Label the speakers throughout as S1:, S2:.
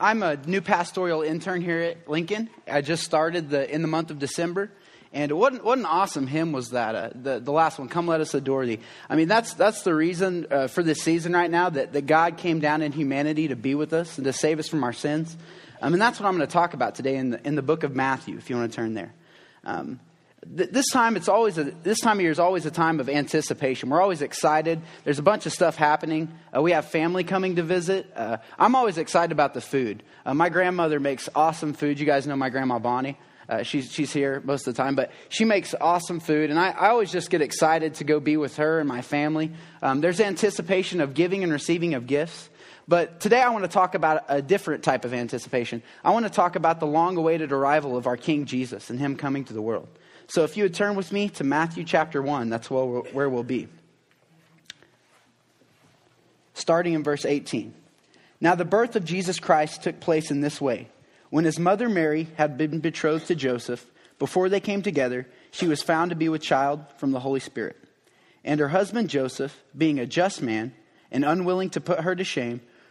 S1: I'm a new pastoral intern here at Lincoln. I just started the, in the month of December. And what an, what an awesome hymn was that, uh, the, the last one, Come Let Us Adore Thee. I mean, that's, that's the reason uh, for this season right now that, that God came down in humanity to be with us and to save us from our sins. I mean, that's what I'm going to talk about today in the, in the book of Matthew, if you want to turn there. Um, this time it's always a, this time of year is always a time of anticipation. We're always excited. There's a bunch of stuff happening. Uh, we have family coming to visit. Uh, i'm always excited about the food. Uh, my grandmother makes awesome food. You guys know my grandma bonnie. Uh, she's, she's here most of the time but she makes awesome food and i, I always just get excited to go be with her and my family. Um, there's anticipation of giving and receiving of gifts but today I want to talk about a different type of anticipation. I want to talk about the long awaited arrival of our King Jesus and Him coming to the world. So if you would turn with me to Matthew chapter 1, that's where we'll be. Starting in verse 18. Now, the birth of Jesus Christ took place in this way. When his mother Mary had been betrothed to Joseph, before they came together, she was found to be with child from the Holy Spirit. And her husband Joseph, being a just man and unwilling to put her to shame,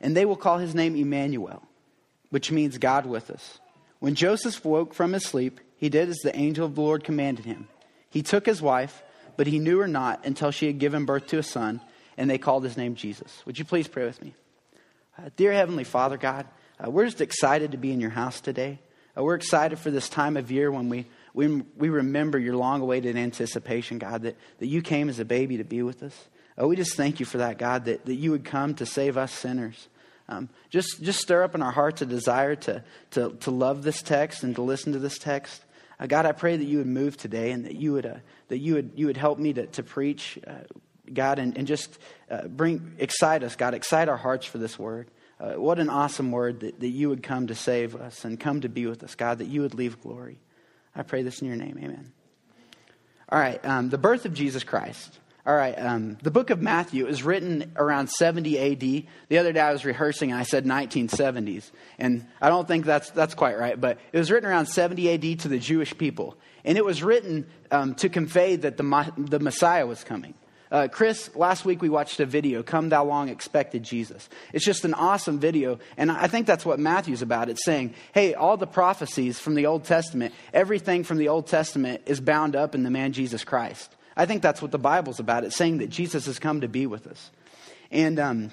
S1: and they will call his name Emmanuel which means God with us. When Joseph woke from his sleep, he did as the angel of the Lord commanded him. He took his wife, but he knew her not until she had given birth to a son, and they called his name Jesus. Would you please pray with me? Uh, dear Heavenly Father, God, uh, we're just excited to be in your house today. Uh, we're excited for this time of year when we, we, we remember your long awaited anticipation, God, that, that you came as a baby to be with us. Uh, we just thank you for that, God, that, that you would come to save us sinners. Um, just, just stir up in our hearts a desire to, to, to love this text and to listen to this text. Uh, God, I pray that you would move today and that you would, uh, that you would, you would help me to, to preach, uh, God, and, and just uh, bring, excite us, God, excite our hearts for this word. Uh, what an awesome word that, that you would come to save us and come to be with us, God, that you would leave glory. I pray this in your name. Amen. All right, um, the birth of Jesus Christ. All right, um, the book of Matthew is written around 70 AD. The other day I was rehearsing and I said 1970s. And I don't think that's, that's quite right, but it was written around 70 AD to the Jewish people. And it was written um, to convey that the, the Messiah was coming. Uh, Chris, last week we watched a video, Come Thou Long Expected Jesus. It's just an awesome video, and I think that's what Matthew's about. It's saying, hey, all the prophecies from the Old Testament, everything from the Old Testament is bound up in the man Jesus Christ. I think that's what the Bible's about. It's saying that Jesus has come to be with us. And um,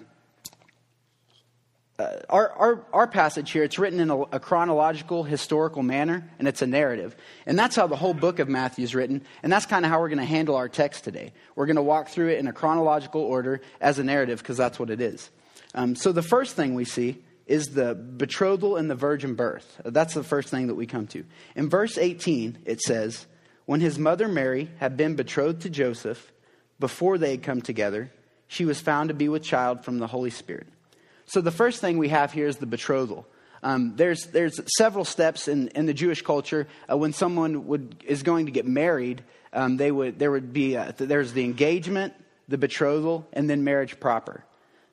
S1: uh, our, our, our, passage here, it's written in a, a, chronological, historical manner, and it's a narrative. And that's how the whole book of Matthew is written, and that's kind of how we're going to handle our text today. We're going to walk through it in a chronological order as a narrative, because that's what it is. Um, so the first thing we see is the betrothal and the virgin birth. That's the first thing that we come to. In verse 18, it says, when his mother Mary had been betrothed to Joseph, before they had come together, she was found to be with child from the Holy Spirit. So the first thing we have here is the betrothal. Um, there's, there's several steps in, in the Jewish culture uh, when someone would, is going to get married. Um, they would, there would be a, there's the engagement, the betrothal, and then marriage proper.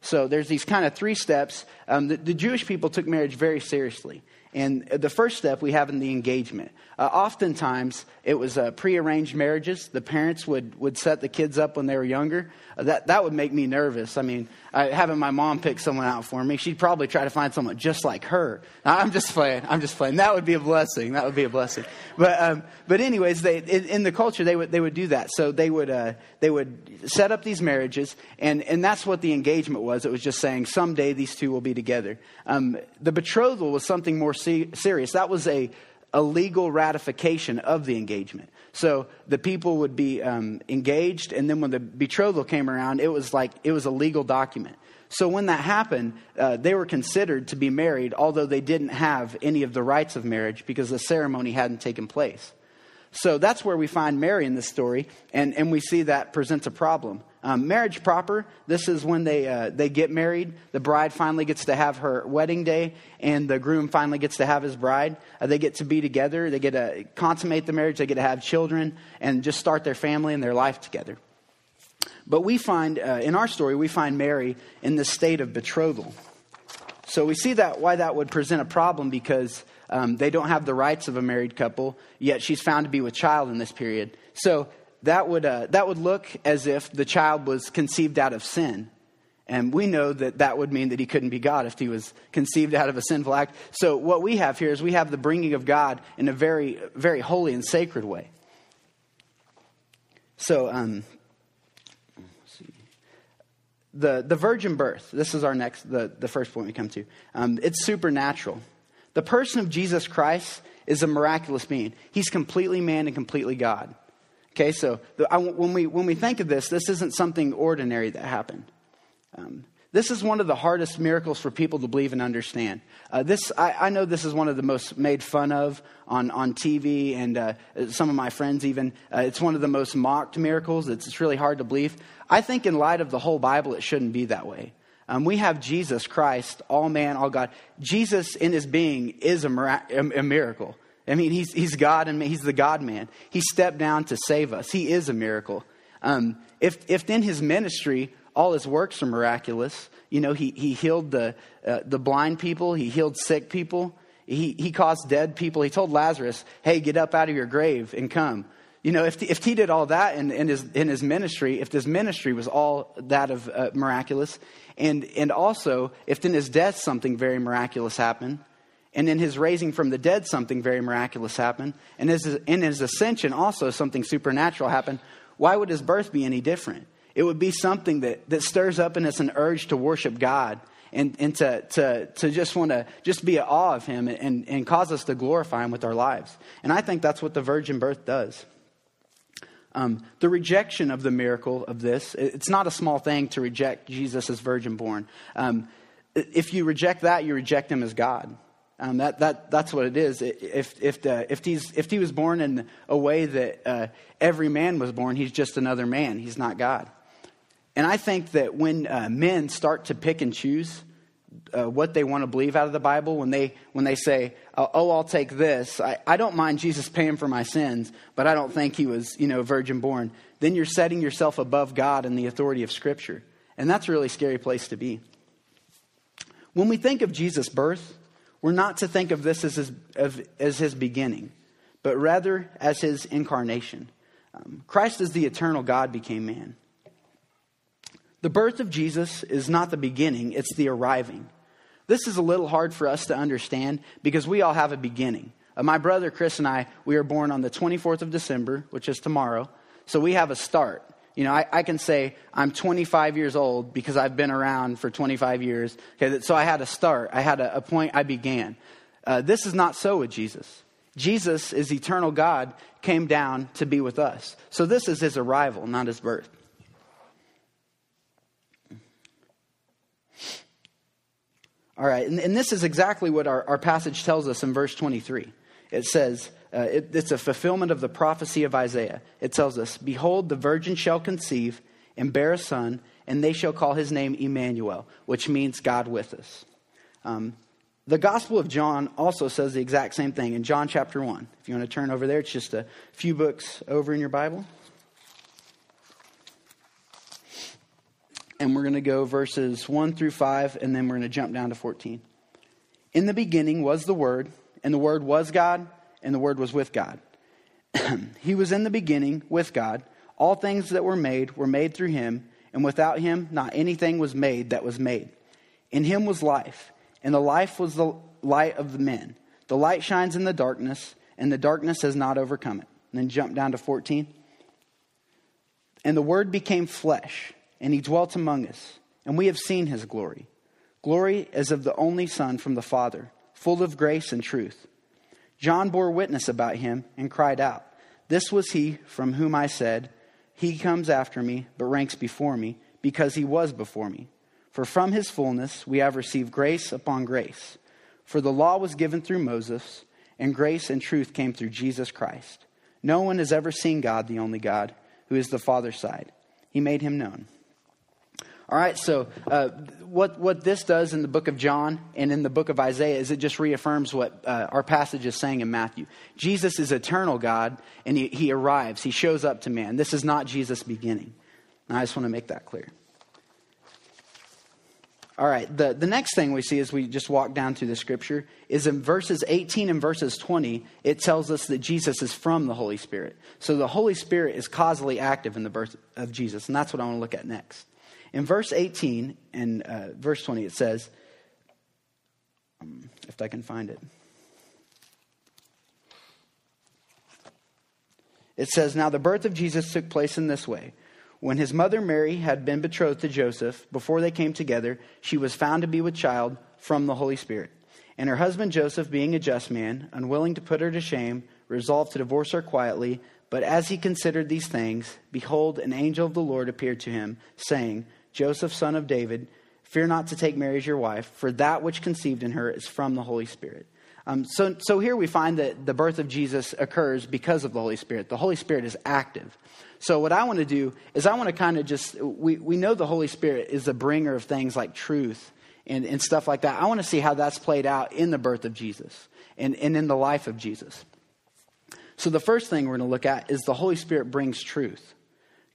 S1: So there's these kind of three steps. Um, the, the Jewish people took marriage very seriously. And the first step we have in the engagement. Uh, oftentimes, it was uh, prearranged marriages. The parents would, would set the kids up when they were younger. Uh, that, that would make me nervous. I mean, having my mom pick someone out for me, she'd probably try to find someone just like her. I'm just playing. I'm just playing. That would be a blessing. That would be a blessing. But, um, but anyways, they, in, in, the culture, they would, they would do that. So they would, uh, they would set up these marriages, and, and that's what the engagement was. It was just saying, someday these two will be together. Um, the betrothal was something more serious. That was a, a legal ratification of the engagement. So the people would be um, engaged, and then when the betrothal came around, it was like it was a legal document. So when that happened, uh, they were considered to be married, although they didn't have any of the rights of marriage because the ceremony hadn't taken place. So that's where we find Mary in this story, and, and we see that presents a problem. Um, marriage proper, this is when they, uh, they get married. The bride finally gets to have her wedding day, and the groom finally gets to have his bride. Uh, they get to be together, they get to consummate the marriage, they get to have children, and just start their family and their life together. But we find, uh, in our story, we find Mary in the state of betrothal. So we see that why that would present a problem because um, they don't have the rights of a married couple, yet she's found to be with child in this period. So that would, uh, that would look as if the child was conceived out of sin. And we know that that would mean that he couldn't be God if he was conceived out of a sinful act. So, what we have here is we have the bringing of God in a very, very holy and sacred way. So, um, the, the virgin birth, this is our next, the, the first point we come to. Um, it's supernatural. The person of Jesus Christ is a miraculous being. He's completely man and completely God. Okay, so the, I, when, we, when we think of this, this isn't something ordinary that happened. Um, this is one of the hardest miracles for people to believe and understand. Uh, this, I, I, know this is one of the most made fun of on, on TV and uh, some of my friends even. Uh, it's one of the most mocked miracles. It's, it's really hard to believe. I think, in light of the whole Bible, it shouldn't be that way. Um, we have Jesus Christ, all man, all God. Jesus, in his being, is a, mirac- a miracle. I mean, he's, he's God and he's the God man. He stepped down to save us. He is a miracle. Um, if, if in his ministry, all his works are miraculous, you know, he, he healed the, uh, the blind people, he healed sick people, he, he caused dead people. He told Lazarus, hey, get up out of your grave and come. You know, if, if he did all that in, in, his, in his ministry, if his ministry was all that of uh, miraculous, and, and also if in his death something very miraculous happened, and in his raising from the dead, something very miraculous happened. And in his ascension, also something supernatural happened. Why would his birth be any different? It would be something that, that stirs up in us an urge to worship God and, and to, to, to just want to just be at awe of him and, and cause us to glorify him with our lives. And I think that's what the virgin birth does. Um, the rejection of the miracle of this, it's not a small thing to reject Jesus as virgin born. Um, if you reject that, you reject him as God. Um, that, that, that's what it is. If, if, the, if, he's, if he was born in a way that uh, every man was born, he's just another man. He's not God. And I think that when uh, men start to pick and choose uh, what they want to believe out of the Bible, when they, when they say, oh, oh, I'll take this, I, I don't mind Jesus paying for my sins, but I don't think he was, you know, virgin born, then you're setting yourself above God and the authority of Scripture. And that's a really scary place to be. When we think of Jesus' birth, we're not to think of this as his, as his beginning, but rather as his incarnation. Um, Christ as the eternal God became man. The birth of Jesus is not the beginning, it's the arriving. This is a little hard for us to understand because we all have a beginning. Uh, my brother Chris and I, we are born on the 24th of December, which is tomorrow. So we have a start. You know, I, I, can say I'm 25 years old because I've been around for 25 years. Okay, so I had a start. I had a, a point. I began. Uh, this is not so with Jesus. Jesus is eternal God, came down to be with us. So this is his arrival, not his birth. All right, and, and this is exactly what our, our passage tells us in verse 23. It says, uh, it, it's a fulfillment of the prophecy of Isaiah. It tells us, Behold, the virgin shall conceive and bear a son, and they shall call his name Emmanuel, which means God with us. Um, the Gospel of John also says the exact same thing in John chapter 1. If you want to turn over there, it's just a few books over in your Bible. And we're going to go verses 1 through 5, and then we're going to jump down to 14. In the beginning was the Word, and the Word was God and the Word was with God. he was in the beginning with God. All things that were made were made through him, and without him, not anything was made that was made. In him was life, and the life was the light of the men. The light shines in the darkness, and the darkness has not overcome it. And then jump down to 14. And the Word became flesh, and he dwelt among us, and we have seen his glory. Glory as of the only Son from the Father, full of grace and truth. John bore witness about him and cried out, This was he from whom I said, He comes after me, but ranks before me, because he was before me. For from his fullness we have received grace upon grace. For the law was given through Moses, and grace and truth came through Jesus Christ. No one has ever seen God, the only God, who is the Father's side. He made him known. All right, so uh, what, what this does in the book of John and in the book of Isaiah is it just reaffirms what uh, our passage is saying in Matthew. Jesus is eternal God, and he, he arrives, he shows up to man. This is not Jesus' beginning. And I just want to make that clear. All right, the, the next thing we see as we just walk down through the scripture is in verses 18 and verses 20, it tells us that Jesus is from the Holy Spirit. So the Holy Spirit is causally active in the birth of Jesus, and that's what I want to look at next. In verse 18 and uh, verse 20, it says, um, if I can find it. It says, Now the birth of Jesus took place in this way. When his mother Mary had been betrothed to Joseph, before they came together, she was found to be with child from the Holy Spirit. And her husband Joseph, being a just man, unwilling to put her to shame, resolved to divorce her quietly. But as he considered these things, behold, an angel of the Lord appeared to him, saying, Joseph, son of David, fear not to take Mary as your wife, for that which conceived in her is from the Holy Spirit. Um, so, so here we find that the birth of Jesus occurs because of the Holy Spirit. The Holy Spirit is active. So, what I want to do is, I want to kind of just, we, we know the Holy Spirit is the bringer of things like truth and, and stuff like that. I want to see how that's played out in the birth of Jesus and, and in the life of Jesus. So, the first thing we're going to look at is the Holy Spirit brings truth.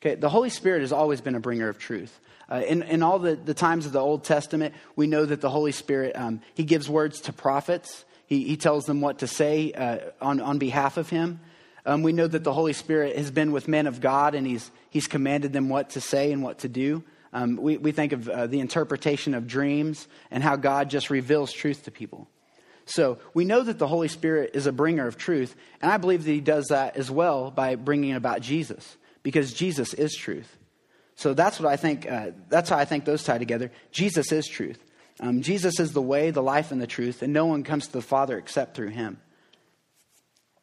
S1: Okay, the Holy Spirit has always been a bringer of truth. Uh, in, in all the, the times of the Old Testament, we know that the Holy Spirit, um, he gives words to prophets. He, he tells them what to say uh, on, on behalf of him. Um, we know that the Holy Spirit has been with men of God and he's, he's commanded them what to say and what to do. Um, we, we think of uh, the interpretation of dreams and how God just reveals truth to people. So we know that the Holy Spirit is a bringer of truth, and I believe that he does that as well by bringing about Jesus, because Jesus is truth. So that's what I think, uh, that's how I think those tie together. Jesus is truth. Um, Jesus is the way, the life, and the truth, and no one comes to the Father except through him.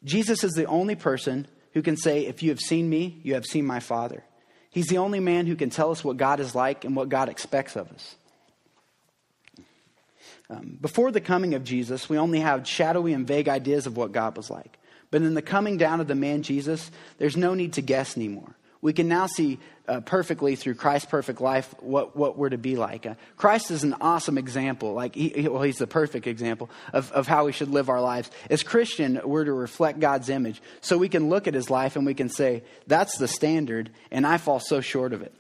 S1: Jesus is the only person who can say, If you have seen me, you have seen my Father. He's the only man who can tell us what God is like and what God expects of us. Um, before the coming of Jesus, we only had shadowy and vague ideas of what God was like. But in the coming down of the man Jesus, there's no need to guess anymore we can now see uh, perfectly through Christ's perfect life what, what we're to be like. Uh, Christ is an awesome example. Like, he, well, he's the perfect example of, of how we should live our lives. As Christian, we're to reflect God's image. So we can look at his life and we can say, that's the standard, and I fall so short of it.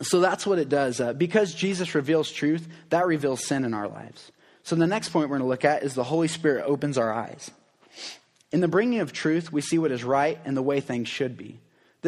S1: So that's what it does. Uh, because Jesus reveals truth, that reveals sin in our lives. So the next point we're going to look at is the Holy Spirit opens our eyes. In the bringing of truth, we see what is right and the way things should be.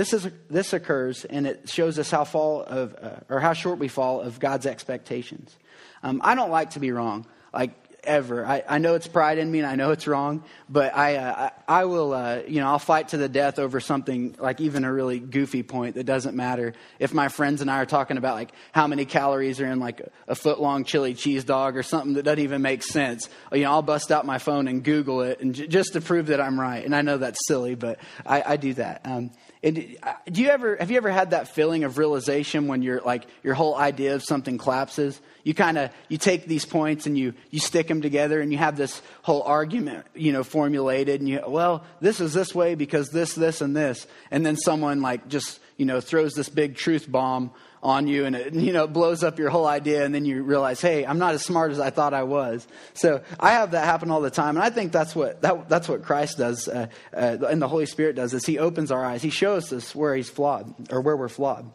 S1: This, is, this occurs, and it shows us how fall of, uh, or how short we fall of God's expectations. Um, I don't like to be wrong, like ever. I, I know it's pride in me, and I know it's wrong, but I, uh, I, will, uh, you know, I'll fight to the death over something like even a really goofy point that doesn't matter. If my friends and I are talking about like how many calories are in like a, a foot long chili cheese dog or something that doesn't even make sense, you know, I'll bust out my phone and Google it, and j- just to prove that I'm right. And I know that's silly, but I, I do that. Um, and uh, do you ever have you ever had that feeling of realization when you're like your whole idea of something collapses? You kind of you take these points and you you stick them together and you have this whole argument you know formulated and you well this is this way because this this and this and then someone like just you know throws this big truth bomb on you and it, you know, it blows up your whole idea and then you realize, hey, I'm not as smart as I thought I was. So I have that happen all the time. And I think that's what, that, that's what Christ does uh, uh, and the Holy Spirit does is he opens our eyes. He shows us where he's flawed or where we're flawed.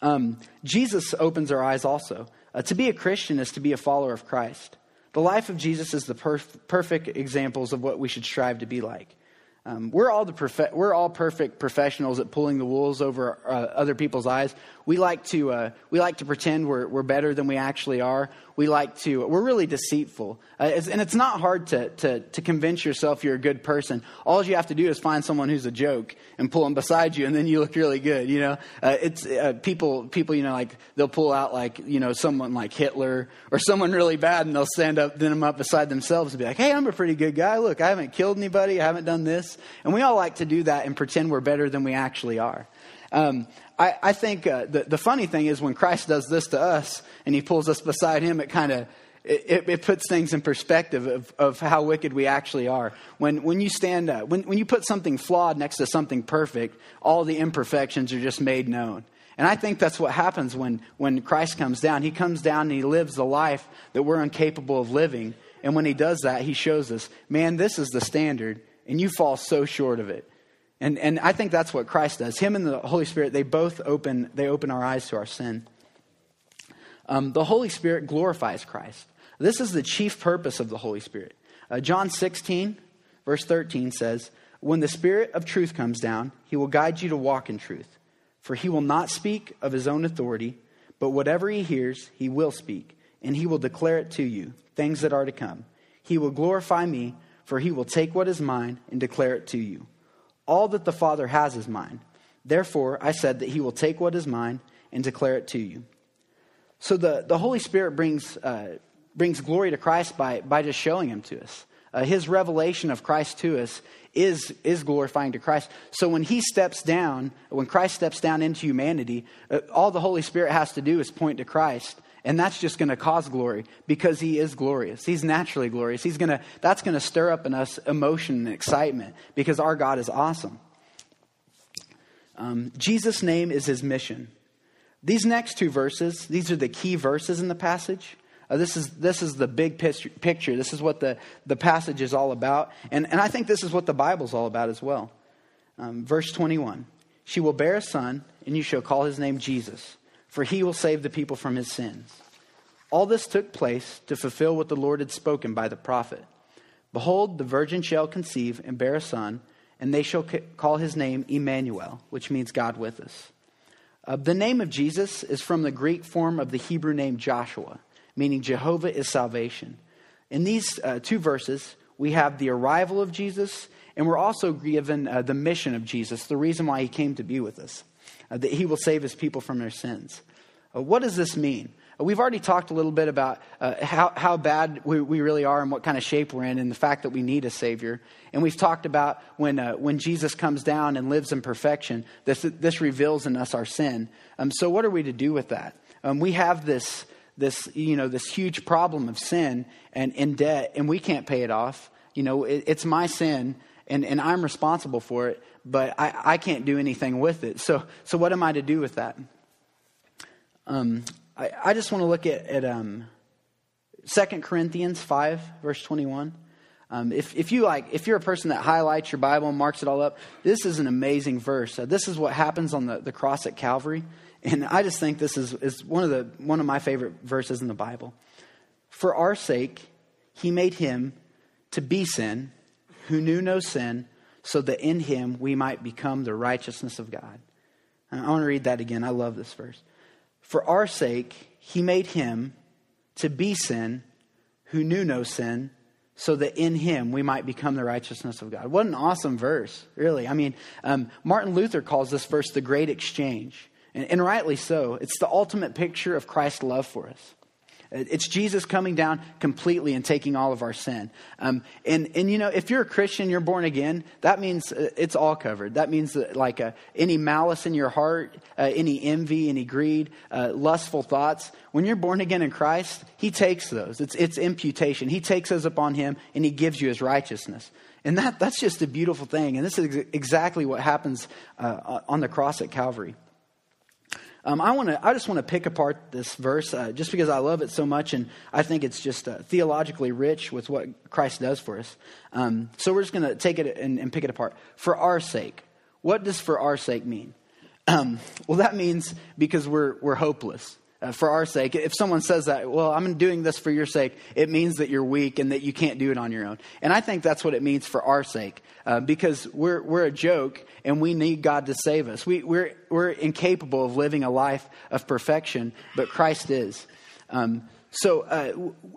S1: Um, Jesus opens our eyes also. Uh, to be a Christian is to be a follower of Christ. The life of Jesus is the perf- perfect examples of what we should strive to be like. Um, we're, all the we're all perfect professionals at pulling the wools over uh, other people's eyes. We like to, uh, we like to pretend we're, we're better than we actually are. We like to, we're really deceitful. Uh, it's, and it's not hard to, to, to convince yourself you're a good person. All you have to do is find someone who's a joke and pull them beside you, and then you look really good, you know? Uh, it's, uh, people, people, you know, like, they'll pull out, like, you know, someone like Hitler or someone really bad, and they'll stand up, then them up beside themselves and be like, hey, I'm a pretty good guy. Look, I haven't killed anybody. I haven't done this. And we all like to do that and pretend we're better than we actually are. Um, I, I, think uh, the, the funny thing is when Christ does this to us and he pulls us beside him, it kind of it, it, puts things in perspective of, of how wicked we actually are. When, when you stand up, when, when you put something flawed next to something perfect, all the imperfections are just made known. And I think that's what happens when, when Christ comes down. He comes down and he lives the life that we're incapable of living. And when he does that, he shows us, man, this is the standard, and you fall so short of it. And, and I think that's what Christ does. Him and the Holy Spirit, they both open, they open our eyes to our sin. Um, the Holy Spirit glorifies Christ. This is the chief purpose of the Holy Spirit. Uh, John 16, verse 13 says, When the Spirit of truth comes down, he will guide you to walk in truth. For he will not speak of his own authority, but whatever he hears, he will speak, and he will declare it to you, things that are to come. He will glorify me, for he will take what is mine and declare it to you. All that the Father has is mine. Therefore, I said that he will take what is mine and declare it to you. So the, the Holy Spirit brings. Uh, brings glory to Christ by, by just showing him to us. Uh, his revelation of Christ to us is, is glorifying to Christ. So when he steps down, when Christ steps down into humanity, uh, all the Holy Spirit has to do is point to Christ. And that's just going to cause glory because he is glorious. He's naturally glorious. He's going to, that's going to stir up in us emotion and excitement because our God is awesome. Um, Jesus' name is his mission. These next two verses, these are the key verses in the passage. Uh, this, is, this is the big picture. This is what the, the passage is all about. And, and I think this is what the Bible's all about as well. Um, verse 21 She will bear a son, and you shall call his name Jesus, for he will save the people from his sins. All this took place to fulfill what the Lord had spoken by the prophet. Behold, the virgin shall conceive and bear a son, and they shall call his name Emmanuel, which means God with us. Uh, the name of Jesus is from the Greek form of the Hebrew name Joshua meaning Jehovah is salvation. In these uh, two verses, we have the arrival of Jesus, and we're also given uh, the mission of Jesus, the reason why he came to be with us, that he will save his people from their sins. Uh, what does this mean? Uh, we've already talked a little bit about uh, how, how bad we, we, really are and what kind of shape we're in, and the fact that we need a Savior. And we've talked about when, when Jesus comes down and lives in perfection, this, this reveals in us our sin. Um, so, what are we to do with that? Um, we have this, this, you know, this huge problem of sin and, in debt, and we can't pay it off. You know, it, it's my sin, and, and I'm responsible for it, but I, I can't do anything with it. So, so what am I to do with that? Um, I, I just want to look at, at um, 2 Corinthians 5, verse 21. Um, if, if you like, if you're a person that highlights your Bible and marks it all up, this is an amazing verse. Uh, this is what happens on the, the cross at Calvary. And I just think this is, is one, of the, one of my favorite verses in the Bible. For our sake, he made him to be sin, who knew no sin, so that in him we might become the righteousness of God. I want to read that again. I love this verse. For our sake, he made him to be sin, who knew no sin, so that in him we might become the righteousness of God. What an awesome verse, really. I mean, um, Martin Luther calls this verse the great exchange. And, and rightly so. It's the ultimate picture of Christ's love for us. It's Jesus coming down completely and taking all of our sin. Um, and, and, you know, if you're a Christian, you're born again, that means uh, it's all covered. That means that, like, uh, any malice in your heart, uh, any envy, any greed, uh, lustful thoughts, when you're born again in Christ, He takes those. It's, it's imputation. He takes those upon Him and He gives you His righteousness. And that, that's just a beautiful thing. And this is exactly what happens uh, on the cross at Calvary. Um, I want to. I just want to pick apart this verse uh, just because I love it so much, and I think it's just uh, theologically rich with what Christ does for us. Um, so we're just going to take it and, and, pick it apart. For our sake, what does "for our sake" mean? Um, well, that means because we're we're hopeless uh, for our sake. If someone says that, well, I'm doing this for your sake, it means that you're weak and that you can't do it on your own. And I think that's what it means for our sake, uh, because we're, we're a joke and we need God to save us. We, we're, we're incapable of living a life of perfection, but Christ is. Um, so uh,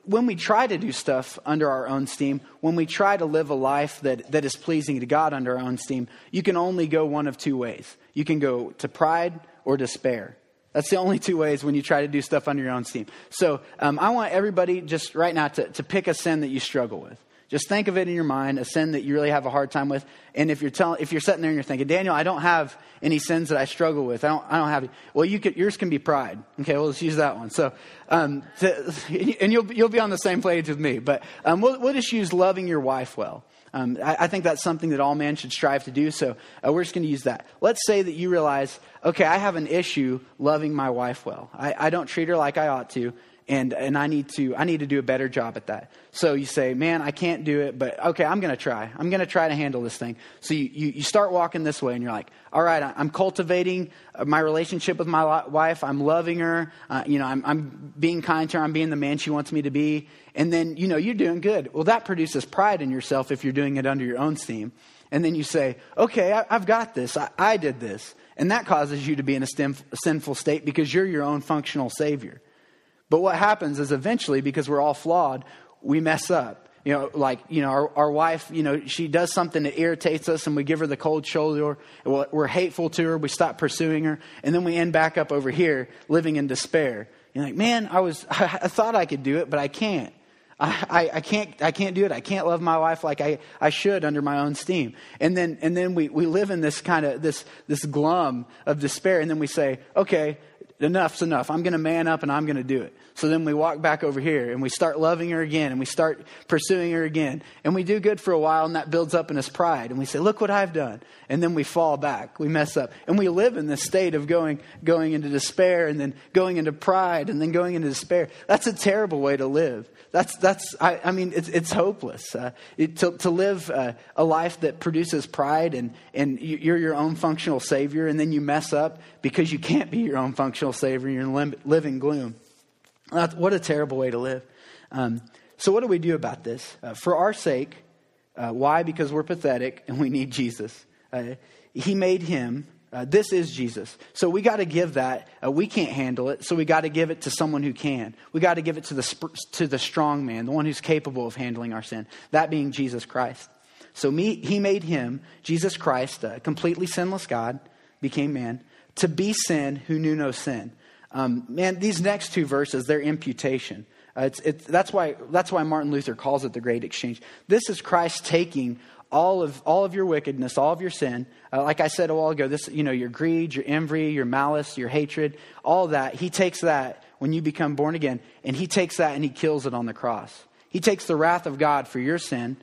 S1: when we try to do stuff under our own steam, when we try to live a life that, that is pleasing to God under our own steam, you can only go one of two ways. You can go to pride or despair. That's the only two ways when you try to do stuff under your own steam. So um, I want everybody just right now to, to pick a sin that you struggle with. Just think of it in your mind, a sin that you really have a hard time with. And if you're telling, if you're sitting there and you're thinking, Daniel, I don't have any sins that I struggle with. I don't, I don't have. Well, you could, yours can be pride. Okay, well, let's use that one. So, um, to, and you'll you'll be on the same page with me. But um, we'll, we'll just use loving your wife well. Um, I, I, think that's something that all men should strive to do. So uh, we're just going to use that. Let's say that you realize, okay, I have an issue loving my wife well. I, I don't treat her like I ought to and and I need to I need to do a better job at that. So you say, man, I can't do it, but okay, I'm going to try. I'm going to try to handle this thing. So you, you, you start walking this way, and you're like, all right, I'm cultivating uh, my relationship with my wife. I'm loving her. Uh, you know, I'm, I'm being kind to her. I'm being the man she wants me to be. And then you know you're doing good. Well, that produces pride in yourself if you're doing it under your own steam. And then you say, okay, I, have got this. I, I did this. And that causes you to be in a sinful state because you're your own functional savior. But what happens is eventually, because we're all flawed, we mess up. You know, like, you know, our, our wife, you know, she does something that irritates us and we give her the cold shoulder. We're hateful to her. We stop pursuing her. And then we end back up over here living in despair. You're like, man, I was, I thought I could do it, but I can't. I, I, I, can't I can't do it. I can't love my wife like I, I should under my own steam. And then and then we, we live in this kind of this this glum of despair, and then we say, Okay, enough's enough. I'm going to man up and I'm going to do it. So then we walk back over here and we start loving her again and we start pursuing her again. And we do good for a while and that builds up in us pride. And we say, look what I've done. And then we fall back. We mess up. And we live in this state of going, going into despair and then going into pride and then going into despair. That's a terrible way to live. That's, that's I, I mean, it's, it's hopeless. Uh, it, to, to live uh, a life that produces pride and, and you're your own functional savior and then you mess up because you can't be your own functional savior. You're in live in gloom. What a terrible way to live. Um, so, what do we do about this? Uh, for our sake, uh, why? Because we're pathetic and we need Jesus. Uh, he made him. Uh, this is Jesus. So we got to give that. Uh, we can't handle it, so we got to give it to someone who can. We got to give it to the sp- to the strong man, the one who's capable of handling our sin. That being Jesus Christ. So me, he made him, Jesus Christ, a completely sinless God, became man, to be sin who knew no sin um, man, these next two verses, they're imputation. Uh, it's, it's, that's, why, that's why Martin Luther calls it the great exchange. This is Christ taking all of, all of your wickedness, all of your sin. Uh, like I said a while ago, this, you know, your greed, your envy, your malice, your hatred, all that. He takes that when you become born again, and he takes that and he kills it on the cross. He takes the wrath of God for your sin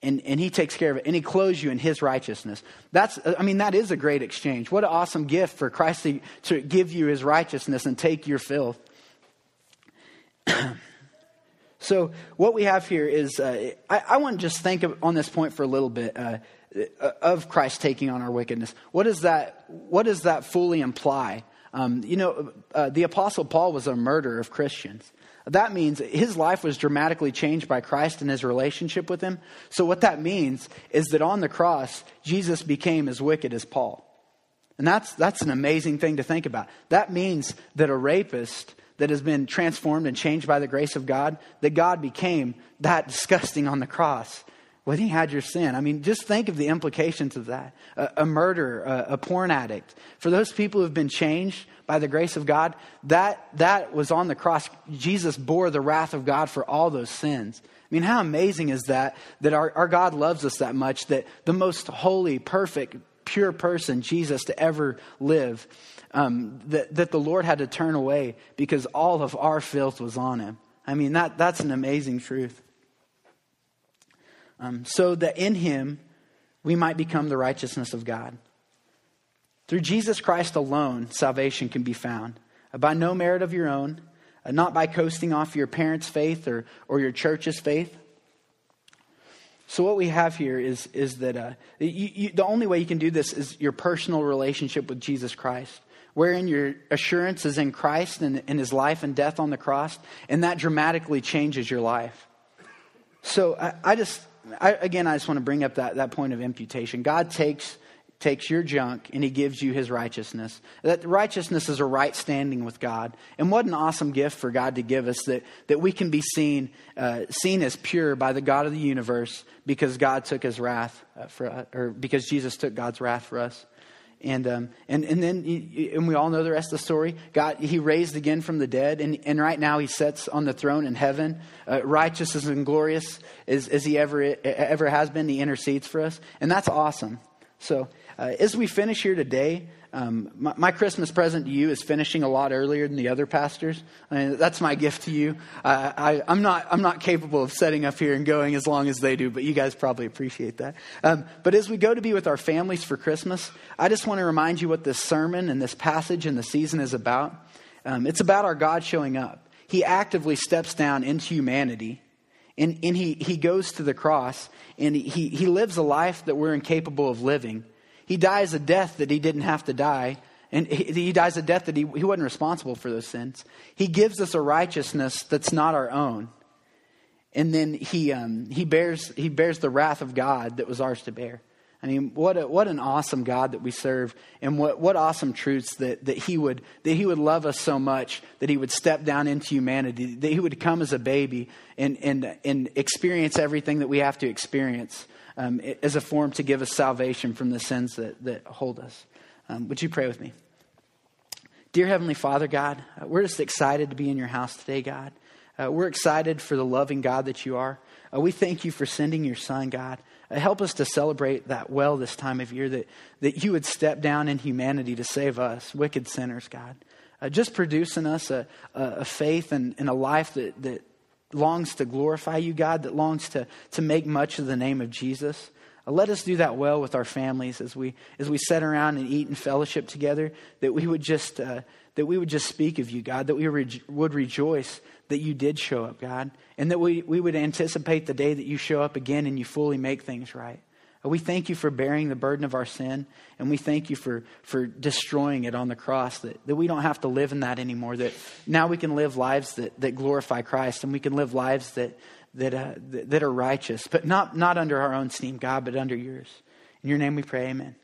S1: and, and he takes care of it and he clothes you in his righteousness that's i mean that is a great exchange what an awesome gift for christ to, to give you his righteousness and take your filth so what we have here is uh, I, I, want to just think of, on this point for a little bit uh, of christ taking on our wickedness what does that what does that fully imply um, you know uh, the apostle paul was a murderer of christians that means his life was dramatically changed by Christ and his relationship with him. So, what that means is that on the cross, Jesus became as wicked as Paul. And that's, that's an amazing thing to think about. That means that a rapist that has been transformed and changed by the grace of God, that God became that disgusting on the cross when he had your sin. I mean, just think of the implications of that. A, a murderer, a, a porn addict. For those people who've been changed by the grace of God, that, that was on the cross. Jesus bore the wrath of God for all those sins. I mean, how amazing is that? That our, our God loves us that much, that the most holy, perfect, pure person, Jesus, to ever live, um, that, that the Lord had to turn away because all of our filth was on him. I mean, that, that's an amazing truth. Um, so that in him we might become the righteousness of God. Through Jesus Christ alone, salvation can be found. Uh, by no merit of your own, uh, not by coasting off your parents' faith or, or your church's faith. So, what we have here is, is that uh, you, you, the only way you can do this is your personal relationship with Jesus Christ, wherein your assurance is in Christ and in his life and death on the cross, and that dramatically changes your life. So, I, I just, I, again, I just want to bring up that, that point of imputation. God takes takes your junk and he gives you his righteousness. That righteousness is a right standing with God. And what an awesome gift for God to give us that, that we can be seen, uh, seen as pure by the God of the universe because God took his wrath uh, for, uh, or because Jesus took God's wrath for us. And, um, and, and then, and we all know the rest of the story. God, he raised again from the dead, and, and right now he sits on the throne in heaven, uh, righteous and glorious as, as he ever, ever has been. He intercedes for us, and that's awesome. So, uh, as we finish here today, um, my, my, Christmas present to you is finishing a lot earlier than the other pastors. I mean, that's my gift to you. I, am not, I'm not capable of setting up here and going as long as they do, but you guys probably appreciate that. Um, but as we go to be with our families for Christmas, I just want to remind you what this sermon and this passage and the season is about. Um, it's about our God showing up. He actively steps down into humanity and, and he, he goes to the cross and he, he lives a life that we're incapable of living he dies a death that he didn't have to die. And he, dies a death that he, he wasn't responsible for those sins. He gives us a righteousness that's not our own. And then he, um, he, bears, he bears the wrath of God that was ours to bear. I mean, what, a, what an awesome God that we serve, and what, what awesome truths that, that, he would, that He would love us so much that He would step down into humanity, that He would come as a baby and, and, and experience everything that we have to experience um, as a form to give us salvation from the sins that, that hold us. Um, would you pray with me? Dear Heavenly Father, God, uh, we're just excited to be in your house today, God. Uh, we're excited for the loving God that you are. Uh, we thank you for sending your Son, God. Uh, help us to celebrate that well this time of year, that, that you would step down in humanity to save us, wicked sinners, God. Uh, just produce in us a, a, a faith and, and, a life that, that longs to glorify you, God, that longs to, to make much of the name of Jesus. Uh, let us do that well with our families as we, as we sit around and eat and fellowship together, that we would just, uh, that we would just speak of you, God, that we re- would rejoice that you did show up, God, and that we, we would anticipate the day that you show up again and you fully make things right. We thank you for bearing the burden of our sin, and we thank you for, for destroying it on the cross, that, that we don't have to live in that anymore, that now we can live lives that, that glorify Christ, and we can live lives that, that, uh, that, that are righteous, but not, not under our own steam, God, but under yours. In your name we pray, amen.